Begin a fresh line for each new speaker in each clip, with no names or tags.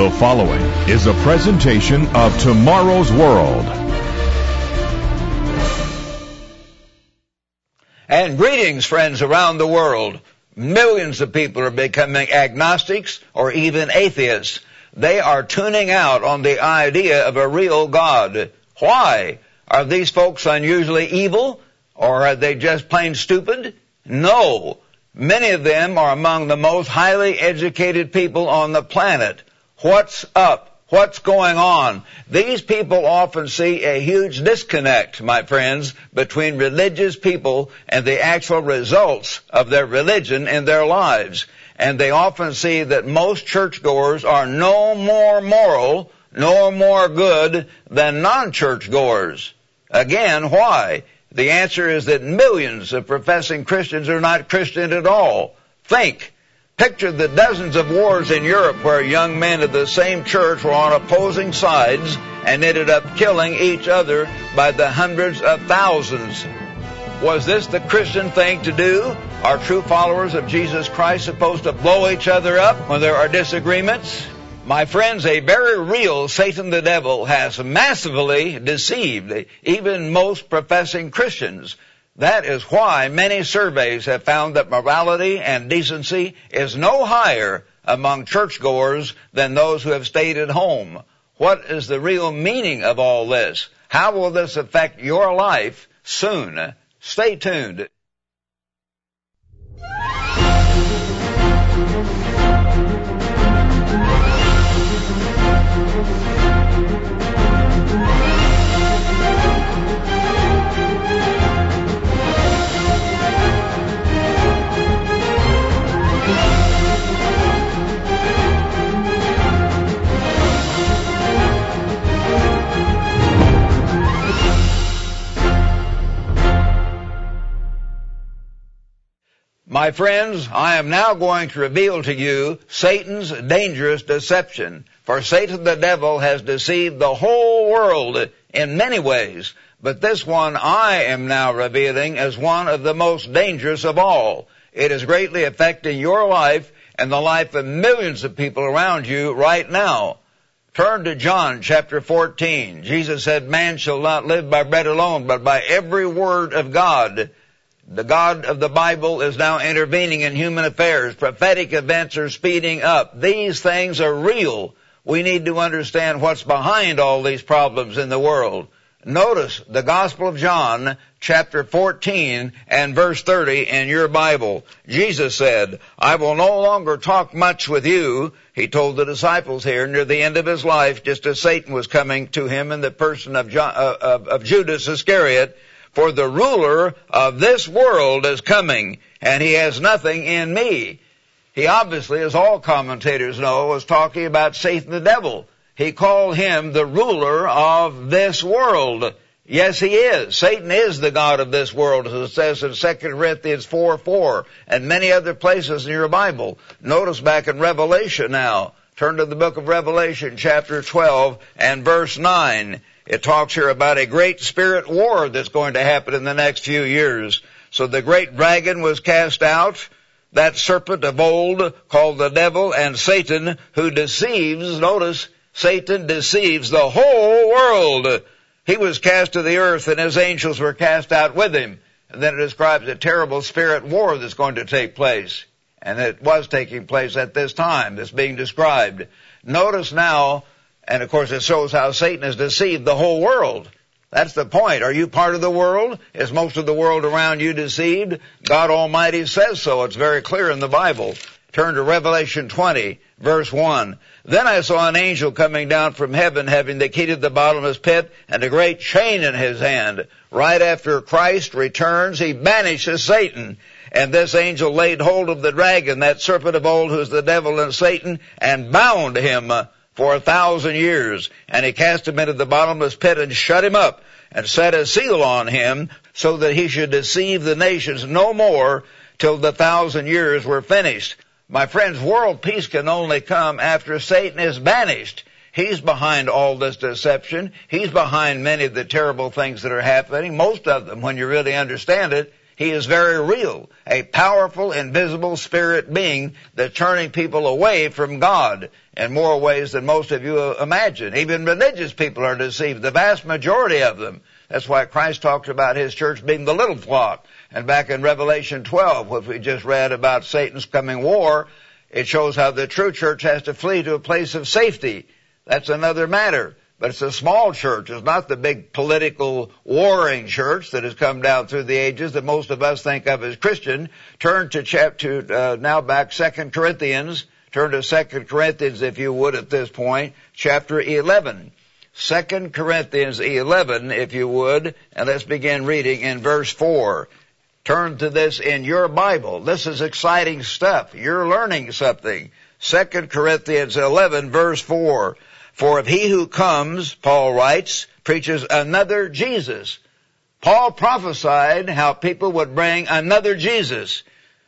The following is a presentation of Tomorrow's World.
And greetings, friends around the world. Millions of people are becoming agnostics or even atheists. They are tuning out on the idea of a real God. Why? Are these folks unusually evil? Or are they just plain stupid? No. Many of them are among the most highly educated people on the planet. What's up? What's going on? These people often see a huge disconnect, my friends, between religious people and the actual results of their religion in their lives. And they often see that most churchgoers are no more moral, no more good than non-churchgoers. Again, why? The answer is that millions of professing Christians are not Christian at all. Think. Picture the dozens of wars in Europe where young men of the same church were on opposing sides and ended up killing each other by the hundreds of thousands. Was this the Christian thing to do? Are true followers of Jesus Christ supposed to blow each other up when there are disagreements? My friends, a very real Satan the devil has massively deceived even most professing Christians. That is why many surveys have found that morality and decency is no higher among churchgoers than those who have stayed at home. What is the real meaning of all this? How will this affect your life soon? Stay tuned. My friends, I am now going to reveal to you Satan's dangerous deception. For Satan the devil has deceived the whole world in many ways, but this one I am now revealing as one of the most dangerous of all. It is greatly affecting your life and the life of millions of people around you right now. Turn to John chapter 14. Jesus said, man shall not live by bread alone, but by every word of God. The God of the Bible is now intervening in human affairs. Prophetic events are speeding up. These things are real. We need to understand what's behind all these problems in the world. Notice the Gospel of John, chapter 14 and verse 30 in your Bible. Jesus said, I will no longer talk much with you, he told the disciples here near the end of his life, just as Satan was coming to him in the person of, John, uh, of, of Judas Iscariot. For the ruler of this world is coming, and he has nothing in me. He obviously, as all commentators know, was talking about Satan the devil. He called him the ruler of this world. Yes, he is. Satan is the God of this world, as it says in 2 Corinthians 4, 4, and many other places in your Bible. Notice back in Revelation now. Turn to the book of Revelation, chapter 12, and verse 9. It talks here about a great spirit war that's going to happen in the next few years. So the great dragon was cast out, that serpent of old called the devil and Satan who deceives, notice, Satan deceives the whole world. He was cast to the earth and his angels were cast out with him. And then it describes a terrible spirit war that's going to take place. And it was taking place at this time that's being described. Notice now and of course it shows how Satan has deceived the whole world. That's the point. Are you part of the world? Is most of the world around you deceived? God Almighty says so. It's very clear in the Bible. Turn to Revelation 20, verse 1. Then I saw an angel coming down from heaven having the key to the bottomless pit and a great chain in his hand. Right after Christ returns, he banishes Satan. And this angel laid hold of the dragon, that serpent of old who's the devil and Satan, and bound him uh, for a thousand years. And he cast him into the bottomless pit and shut him up and set a seal on him so that he should deceive the nations no more till the thousand years were finished. My friends, world peace can only come after Satan is banished. He's behind all this deception. He's behind many of the terrible things that are happening. Most of them, when you really understand it, He is very real, a powerful, invisible spirit being that's turning people away from God in more ways than most of you imagine. Even religious people are deceived, the vast majority of them. That's why Christ talks about His church being the little flock. And back in Revelation 12, which we just read about Satan's coming war, it shows how the true church has to flee to a place of safety. That's another matter. But it's a small church. It's not the big political warring church that has come down through the ages that most of us think of as Christian. Turn to chapter, uh, now back Second Corinthians. Turn to Second Corinthians if you would at this point. Chapter 11. Second Corinthians 11 if you would. And let's begin reading in verse 4. Turn to this in your Bible. This is exciting stuff. You're learning something. Second Corinthians 11 verse 4. For if he who comes, Paul writes, preaches another Jesus. Paul prophesied how people would bring another Jesus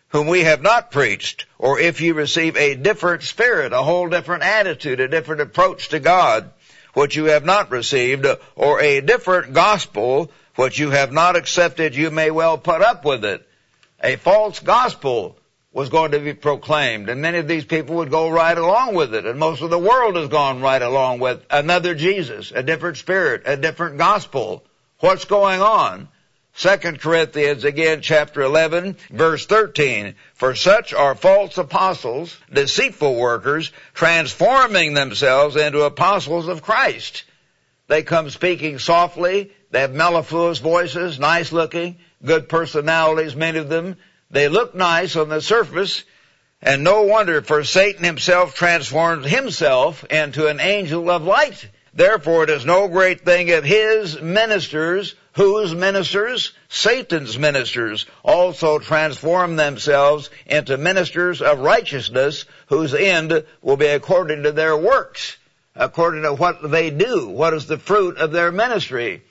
whom we have not preached, or if you receive a different spirit, a whole different attitude, a different approach to God, which you have not received, or a different gospel, which you have not accepted, you may well put up with it. A false gospel was going to be proclaimed, and many of these people would go right along with it, and most of the world has gone right along with another Jesus, a different spirit, a different gospel. What's going on? Second Corinthians again, chapter 11, verse 13. For such are false apostles, deceitful workers, transforming themselves into apostles of Christ. They come speaking softly, they have mellifluous voices, nice looking, good personalities, many of them, they look nice on the surface, and no wonder, for Satan himself transformed himself into an angel of light. Therefore it is no great thing if his ministers, whose ministers? Satan's ministers, also transform themselves into ministers of righteousness, whose end will be according to their works, according to what they do, what is the fruit of their ministry.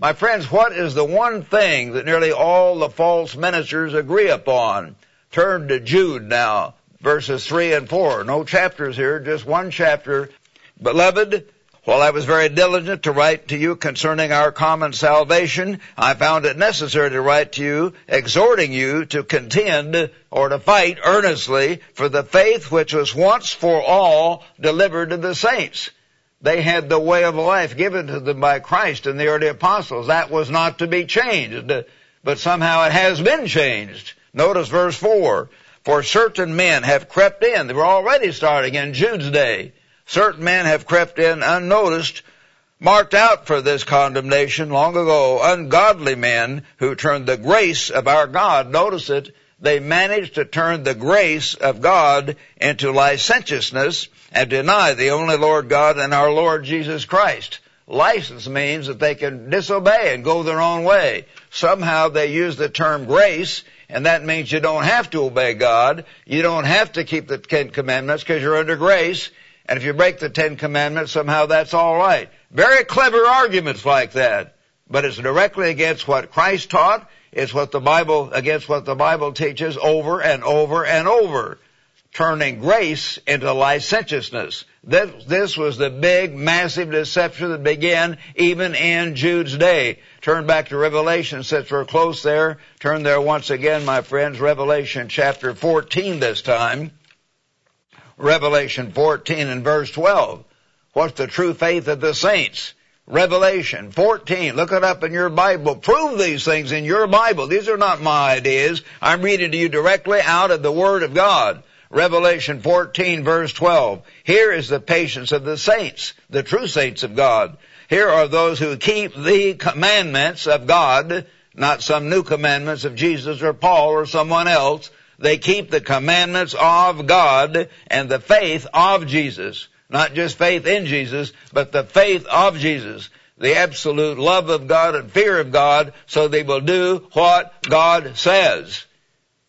My friends, what is the one thing that nearly all the false ministers agree upon? Turn to Jude now, verses 3 and 4. No chapters here, just one chapter. Beloved, while I was very diligent to write to you concerning our common salvation, I found it necessary to write to you, exhorting you to contend or to fight earnestly for the faith which was once for all delivered to the saints. They had the way of life given to them by Christ and the early apostles. That was not to be changed, but somehow it has been changed. Notice verse 4. For certain men have crept in. They were already starting in Jude's day. Certain men have crept in unnoticed, marked out for this condemnation long ago, ungodly men who turned the grace of our God, notice it, they managed to turn the grace of God into licentiousness and deny the only Lord God and our Lord Jesus Christ. License means that they can disobey and go their own way. Somehow they use the term grace, and that means you don't have to obey God. You don't have to keep the Ten Commandments because you're under grace. And if you break the Ten Commandments, somehow that's alright. Very clever arguments like that. But it's directly against what Christ taught. It's what the Bible, against what the Bible teaches over and over and over turning grace into licentiousness. This, this was the big, massive deception that began even in Jude's day. Turn back to Revelation since we're close there. Turn there once again, my friends. Revelation chapter 14 this time. Revelation 14 and verse 12. What's the true faith of the saints? Revelation 14. Look it up in your Bible. Prove these things in your Bible. These are not my ideas. I'm reading to you directly out of the Word of God. Revelation 14 verse 12. Here is the patience of the saints, the true saints of God. Here are those who keep the commandments of God, not some new commandments of Jesus or Paul or someone else. They keep the commandments of God and the faith of Jesus. Not just faith in Jesus, but the faith of Jesus. The absolute love of God and fear of God so they will do what God says.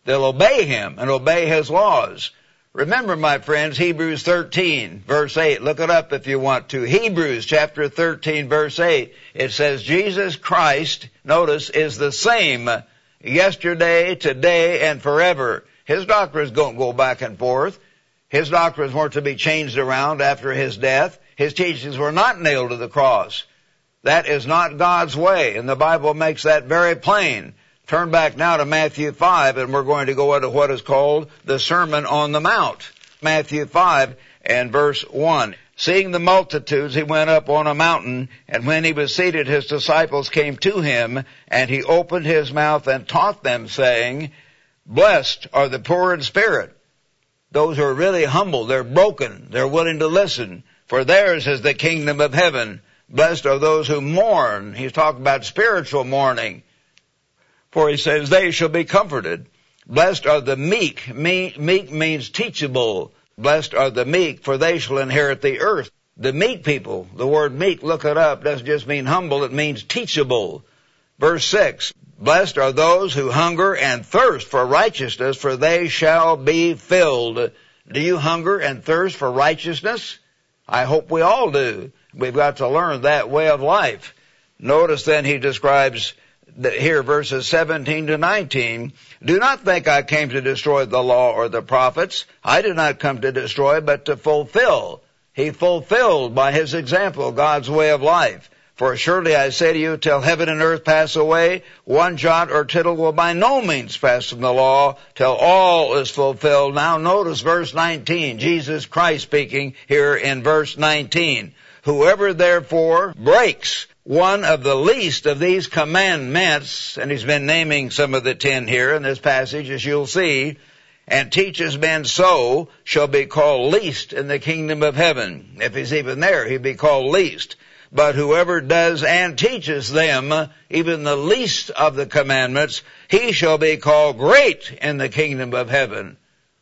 They'll obey Him and obey His laws. Remember, my friends, Hebrews 13 verse 8. Look it up if you want to. Hebrews chapter 13 verse 8. It says Jesus Christ, notice, is the same yesterday, today, and forever. His doctrines don't go back and forth. His doctrines weren't to be changed around after his death. His teachings were not nailed to the cross. That is not God's way, and the Bible makes that very plain. Turn back now to Matthew 5 and we're going to go into what is called the Sermon on the Mount. Matthew 5 and verse 1. Seeing the multitudes, he went up on a mountain, and when he was seated, his disciples came to him, and he opened his mouth and taught them, saying, Blessed are the poor in spirit. Those who are really humble, they're broken, they're willing to listen, for theirs is the kingdom of heaven. Blessed are those who mourn. He's talking about spiritual mourning. For he says, they shall be comforted. Blessed are the meek. Meek means teachable. Blessed are the meek, for they shall inherit the earth. The meek people, the word meek, look it up, doesn't just mean humble, it means teachable. Verse 6, Blessed are those who hunger and thirst for righteousness, for they shall be filled. Do you hunger and thirst for righteousness? I hope we all do. We've got to learn that way of life. Notice then he describes here verses 17 to 19, do not think I came to destroy the law or the prophets. I did not come to destroy, but to fulfill. He fulfilled by his example God's way of life. For surely I say to you, till heaven and earth pass away, one jot or tittle will by no means pass from the law, till all is fulfilled. Now notice verse 19, Jesus Christ speaking here in verse 19. Whoever therefore breaks one of the least of these commandments, and he's been naming some of the ten here in this passage, as you'll see, and teaches men so, shall be called least in the kingdom of heaven. If he's even there, he'd be called least. But whoever does and teaches them, uh, even the least of the commandments, he shall be called great in the kingdom of heaven.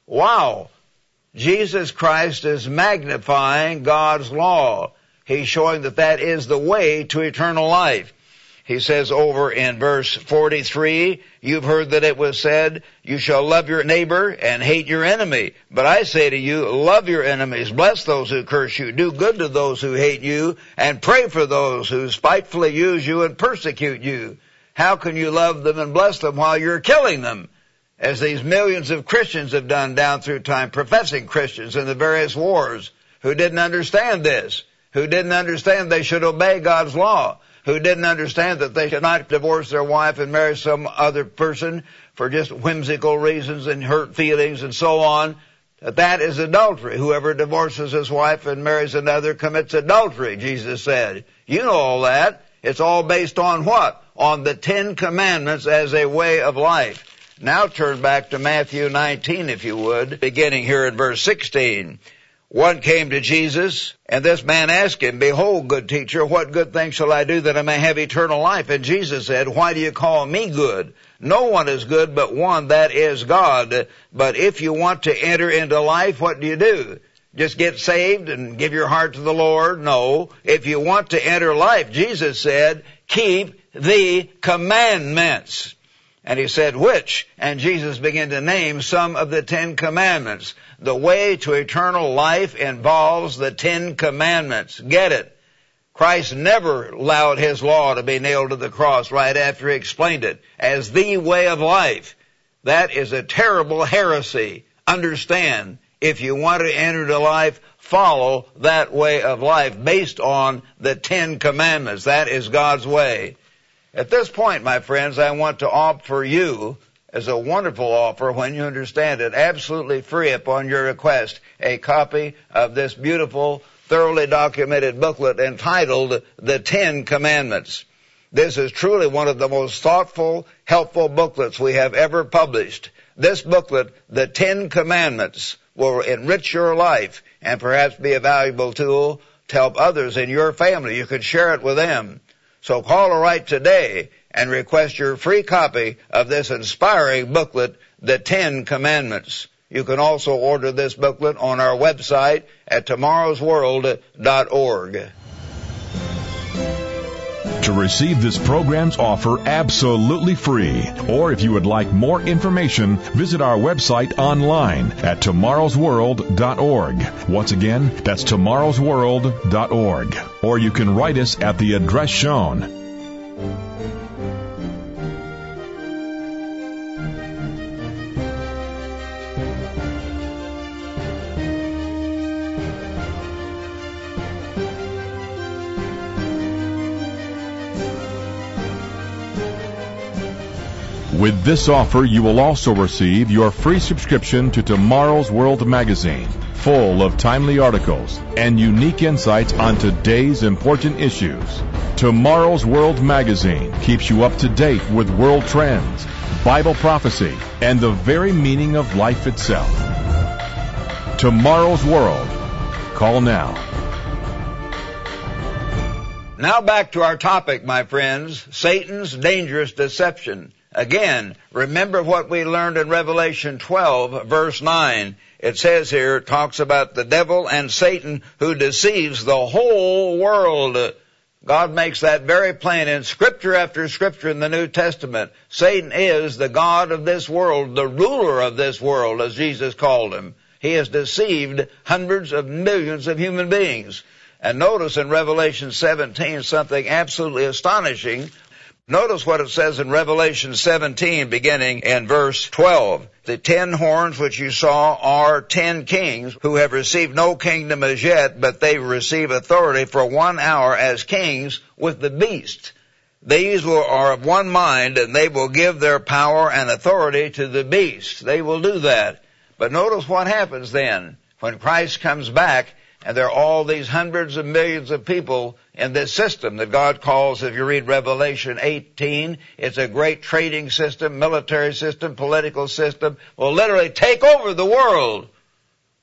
Wow! Jesus Christ is magnifying God's law. He's showing that that is the way to eternal life. He says over in verse 43, you've heard that it was said, you shall love your neighbor and hate your enemy. But I say to you, love your enemies, bless those who curse you, do good to those who hate you, and pray for those who spitefully use you and persecute you. How can you love them and bless them while you're killing them? As these millions of Christians have done down through time, professing Christians in the various wars who didn't understand this who didn't understand they should obey God's law, who didn't understand that they should not divorce their wife and marry some other person for just whimsical reasons and hurt feelings and so on, that is adultery. Whoever divorces his wife and marries another commits adultery, Jesus said. You know all that. It's all based on what? On the Ten Commandments as a way of life. Now turn back to Matthew 19 if you would, beginning here at verse 16. One came to Jesus, and this man asked him, Behold, good teacher, what good thing shall I do that I may have eternal life? And Jesus said, Why do you call me good? No one is good but one, that is God. But if you want to enter into life, what do you do? Just get saved and give your heart to the Lord? No. If you want to enter life, Jesus said, keep the commandments. And he said, which? And Jesus began to name some of the Ten Commandments. The way to eternal life involves the Ten Commandments. Get it? Christ never allowed His law to be nailed to the cross right after He explained it as the way of life. That is a terrible heresy. Understand, if you want to enter the life, follow that way of life based on the Ten Commandments. That is God's way. At this point, my friends, I want to offer you as a wonderful offer when you understand it, absolutely free upon your request, a copy of this beautiful, thoroughly documented booklet entitled The Ten Commandments. This is truly one of the most thoughtful, helpful booklets we have ever published. This booklet, The Ten Commandments, will enrich your life and perhaps be a valuable tool to help others in your family. You can share it with them. So call or write today and request your free copy of this inspiring booklet, The Ten Commandments. You can also order this booklet on our website at tomorrowsworld.org.
To receive this program's offer absolutely free, or if you would like more information, visit our website online at tomorrowsworld.org. Once again, that's tomorrowsworld.org. Or you can write us at the address shown. With this offer, you will also receive your free subscription to Tomorrow's World magazine, full of timely articles and unique insights on today's important issues. Tomorrow's World magazine keeps you up to date with world trends, Bible prophecy, and the very meaning of life itself. Tomorrow's World. Call now.
Now back to our topic, my friends, Satan's dangerous deception. Again, remember what we learned in Revelation 12 verse 9. It says here, it talks about the devil and Satan who deceives the whole world. God makes that very plain in scripture after scripture in the New Testament. Satan is the God of this world, the ruler of this world, as Jesus called him. He has deceived hundreds of millions of human beings. And notice in Revelation 17 something absolutely astonishing. Notice what it says in Revelation 17 beginning in verse 12. The ten horns which you saw are ten kings who have received no kingdom as yet, but they receive authority for one hour as kings with the beast. These will, are of one mind and they will give their power and authority to the beast. They will do that. But notice what happens then. When Christ comes back, and there are all these hundreds of millions of people in this system that God calls, if you read Revelation 18, it's a great trading system, military system, political system, will literally take over the world.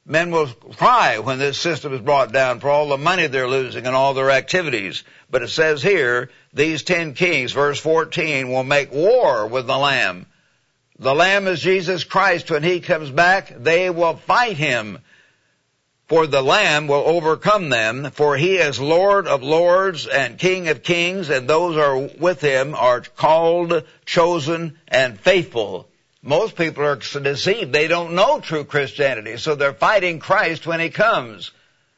Men will cry when this system is brought down for all the money they're losing and all their activities. But it says here, these ten kings, verse 14, will make war with the Lamb. The Lamb is Jesus Christ. When He comes back, they will fight Him for the Lamb will overcome them, for he is Lord of lords and King of kings, and those are with him are called, chosen, and faithful. Most people are deceived. They don't know true Christianity, so they're fighting Christ when he comes.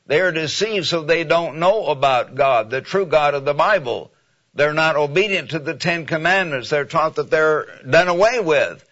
They are deceived so they don't know about God, the true God of the Bible. They're not obedient to the Ten Commandments. They're taught that they're done away with.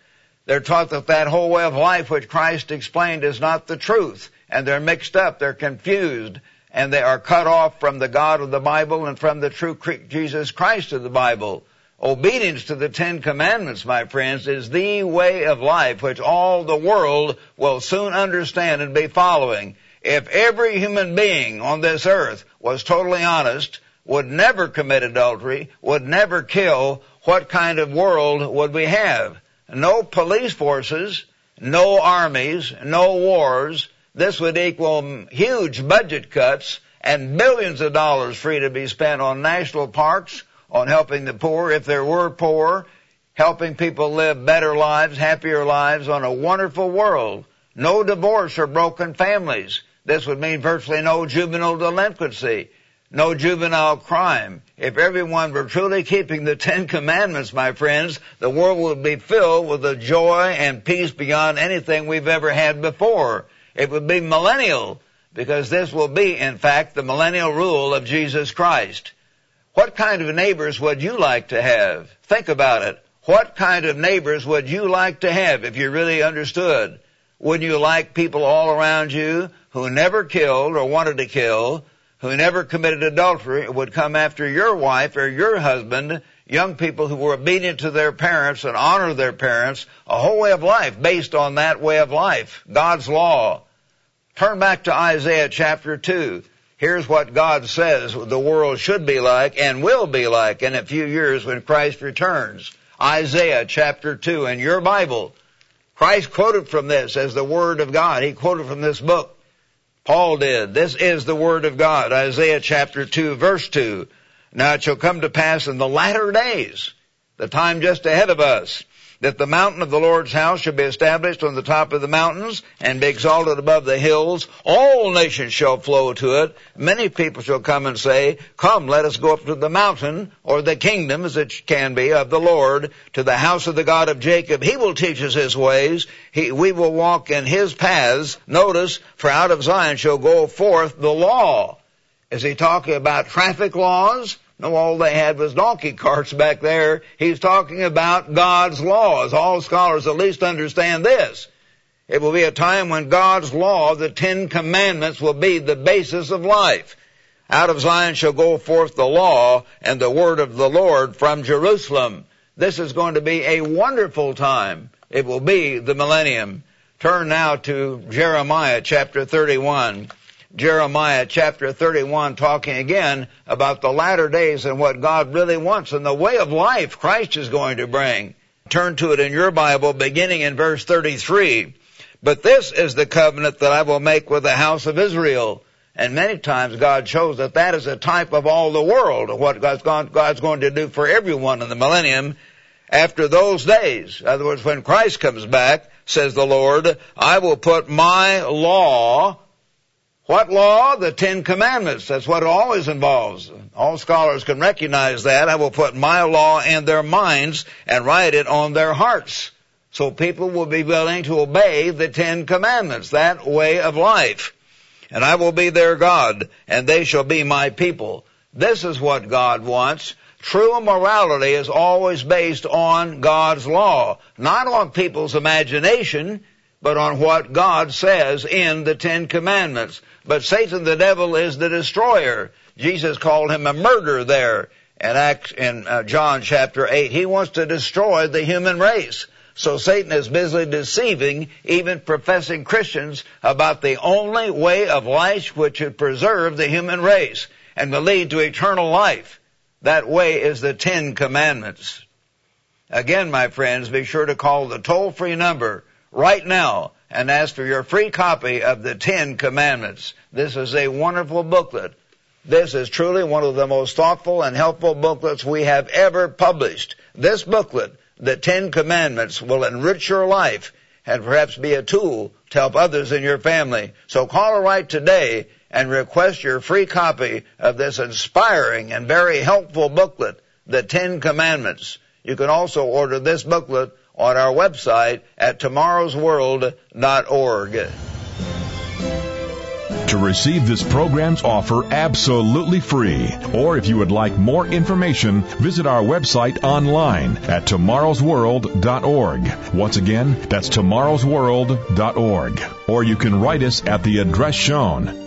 They're taught that that whole way of life which Christ explained is not the truth and they're mixed up, they're confused, and they are cut off from the God of the Bible and from the true Jesus Christ of the Bible. Obedience to the Ten Commandments, my friends, is the way of life which all the world will soon understand and be following. If every human being on this earth was totally honest, would never commit adultery, would never kill, what kind of world would we have? No police forces, no armies, no wars, this would equal huge budget cuts and billions of dollars free to be spent on national parks, on helping the poor, if there were poor, helping people live better lives, happier lives on a wonderful world. No divorce or broken families. This would mean virtually no juvenile delinquency, no juvenile crime. If everyone were truly keeping the Ten Commandments, my friends, the world would be filled with a joy and peace beyond anything we've ever had before. It would be millennial because this will be, in fact, the millennial rule of Jesus Christ. What kind of neighbors would you like to have? Think about it. What kind of neighbors would you like to have if you really understood? Would you like people all around you who never killed or wanted to kill, who never committed adultery, would come after your wife or your husband, young people who were obedient to their parents and honor their parents, a whole way of life based on that way of life, God's law. Turn back to Isaiah chapter 2. Here's what God says the world should be like and will be like in a few years when Christ returns. Isaiah chapter 2 in your Bible. Christ quoted from this as the Word of God. He quoted from this book. Paul did. This is the Word of God. Isaiah chapter 2 verse 2. Now it shall come to pass in the latter days, the time just ahead of us, that the mountain of the Lord's house shall be established on the top of the mountains and be exalted above the hills. All nations shall flow to it. Many people shall come and say, come, let us go up to the mountain or the kingdom as it can be of the Lord to the house of the God of Jacob. He will teach us his ways. He, we will walk in his paths. Notice, for out of Zion shall go forth the law. Is he talking about traffic laws? No, all they had was donkey carts back there. He's talking about God's laws. All scholars at least understand this. It will be a time when God's law, the Ten Commandments, will be the basis of life. Out of Zion shall go forth the law and the word of the Lord from Jerusalem. This is going to be a wonderful time. It will be the millennium. Turn now to Jeremiah chapter 31. Jeremiah chapter 31 talking again about the latter days and what God really wants and the way of life Christ is going to bring. Turn to it in your Bible beginning in verse 33. But this is the covenant that I will make with the house of Israel. And many times God shows that that is a type of all the world, what God's going to do for everyone in the millennium after those days. In other words, when Christ comes back, says the Lord, I will put my law what law? The Ten Commandments. That's what it always involves. All scholars can recognize that. I will put my law in their minds and write it on their hearts. So people will be willing to obey the Ten Commandments, that way of life. And I will be their God, and they shall be my people. This is what God wants. True morality is always based on God's law, not on people's imagination, but on what God says in the Ten Commandments. But Satan, the devil, is the destroyer. Jesus called him a murderer there in Acts, in uh, John chapter 8. He wants to destroy the human race. So Satan is busily deceiving even professing Christians about the only way of life which would preserve the human race and will lead to eternal life. That way is the Ten Commandments. Again, my friends, be sure to call the toll-free number right now and ask for your free copy of the Ten Commandments. This is a wonderful booklet. This is truly one of the most thoughtful and helpful booklets we have ever published. This booklet, the Ten Commandments, will enrich your life and perhaps be a tool to help others in your family. So call or write today and request your free copy of this inspiring and very helpful booklet, the Ten Commandments. You can also order this booklet on our website at tomorrowsworld.org.
To receive this program's offer absolutely free, or if you would like more information, visit our website online at tomorrowsworld.org. Once again, that's tomorrowsworld.org. Or you can write us at the address shown.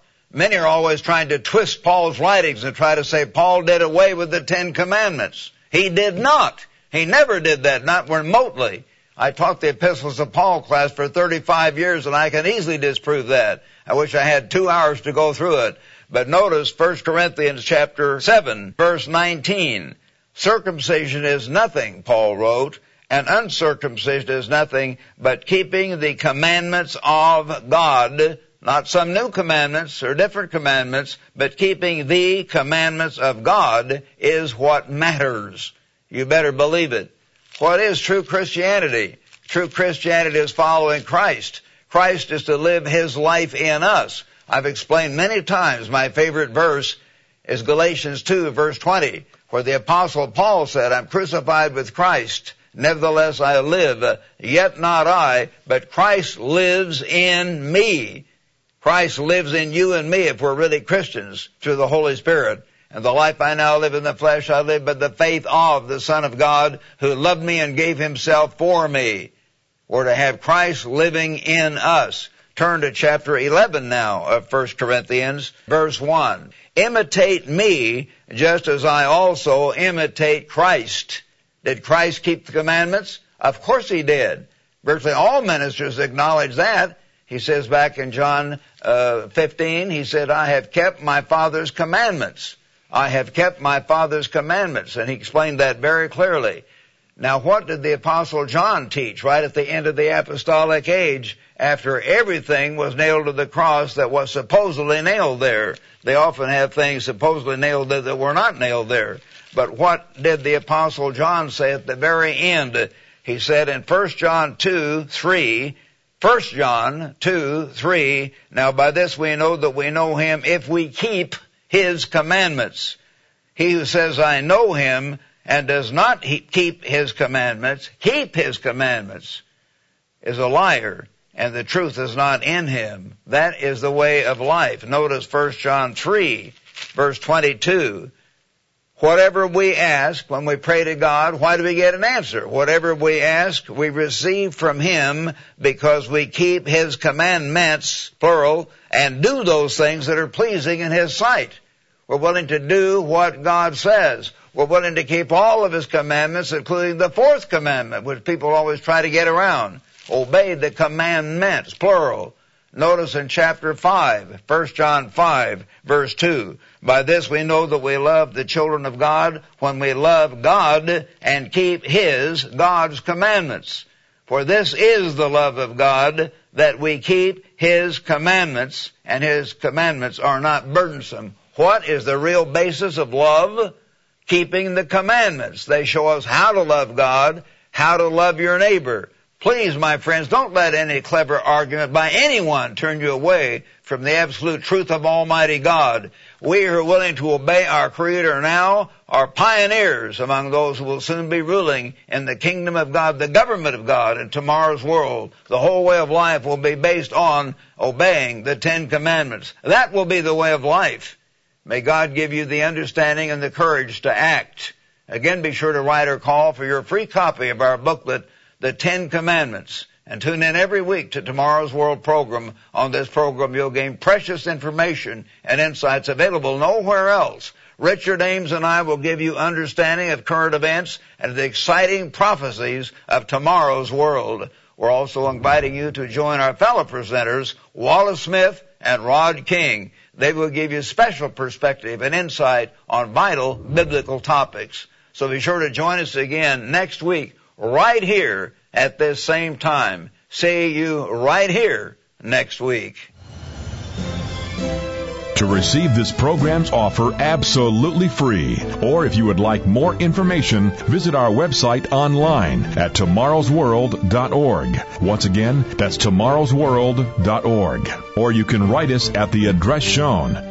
Many are always trying to twist Paul's writings and try to say Paul did away with the Ten Commandments. He did not. He never did that, not remotely. I taught the epistles of Paul class for 35 years and I can easily disprove that. I wish I had two hours to go through it. But notice 1 Corinthians chapter 7 verse 19. Circumcision is nothing, Paul wrote, and uncircumcision is nothing but keeping the commandments of God not some new commandments or different commandments, but keeping the commandments of God is what matters. You better believe it. What is true Christianity? True Christianity is following Christ. Christ is to live His life in us. I've explained many times my favorite verse is Galatians 2 verse 20, where the apostle Paul said, I'm crucified with Christ. Nevertheless I live, yet not I, but Christ lives in me. Christ lives in you and me if we're really Christians through the Holy Spirit. And the life I now live in the flesh, I live by the faith of the Son of God who loved me and gave himself for me. We're to have Christ living in us. Turn to chapter 11 now of 1 Corinthians, verse 1. Imitate me just as I also imitate Christ. Did Christ keep the commandments? Of course he did. Virtually all ministers acknowledge that. He says back in John uh, 15, he said, I have kept my Father's commandments. I have kept my Father's commandments. And he explained that very clearly. Now what did the Apostle John teach right at the end of the apostolic age after everything was nailed to the cross that was supposedly nailed there? They often have things supposedly nailed there that were not nailed there. But what did the apostle John say at the very end? He said in 1 John 2, 3, 1 John 2, 3, now by this we know that we know him if we keep his commandments. He who says I know him and does not keep his commandments, keep his commandments, is a liar and the truth is not in him. That is the way of life. Notice 1 John 3 verse 22. Whatever we ask when we pray to God, why do we get an answer? Whatever we ask, we receive from Him because we keep His commandments, plural, and do those things that are pleasing in His sight. We're willing to do what God says. We're willing to keep all of His commandments, including the fourth commandment, which people always try to get around. Obey the commandments, plural. Notice in chapter 5, 1 John 5, verse 2, by this we know that we love the children of God when we love God and keep His, God's commandments. For this is the love of God, that we keep His commandments, and His commandments are not burdensome. What is the real basis of love? Keeping the commandments. They show us how to love God, how to love your neighbor. Please, my friends, don't let any clever argument by anyone turn you away from the absolute truth of Almighty God. We who are willing to obey our Creator now are pioneers among those who will soon be ruling in the kingdom of God, the government of God in tomorrow's world. The whole way of life will be based on obeying the Ten Commandments. That will be the way of life. May God give you the understanding and the courage to act. Again, be sure to write or call for your free copy of our booklet, the Ten Commandments. And tune in every week to tomorrow's World program. On this program, you'll gain precious information and insights available nowhere else. Richard Ames and I will give you understanding of current events and the exciting prophecies of tomorrow's world. We're also inviting you to join our fellow presenters, Wallace Smith and Rod King. They will give you special perspective and insight on vital biblical topics. So be sure to join us again next week right here at this same time. See you right here next week.
To receive this program's offer absolutely free, or if you would like more information, visit our website online at tomorrowsworld.org. Once again, that's tomorrowsworld.org. Or you can write us at the address shown.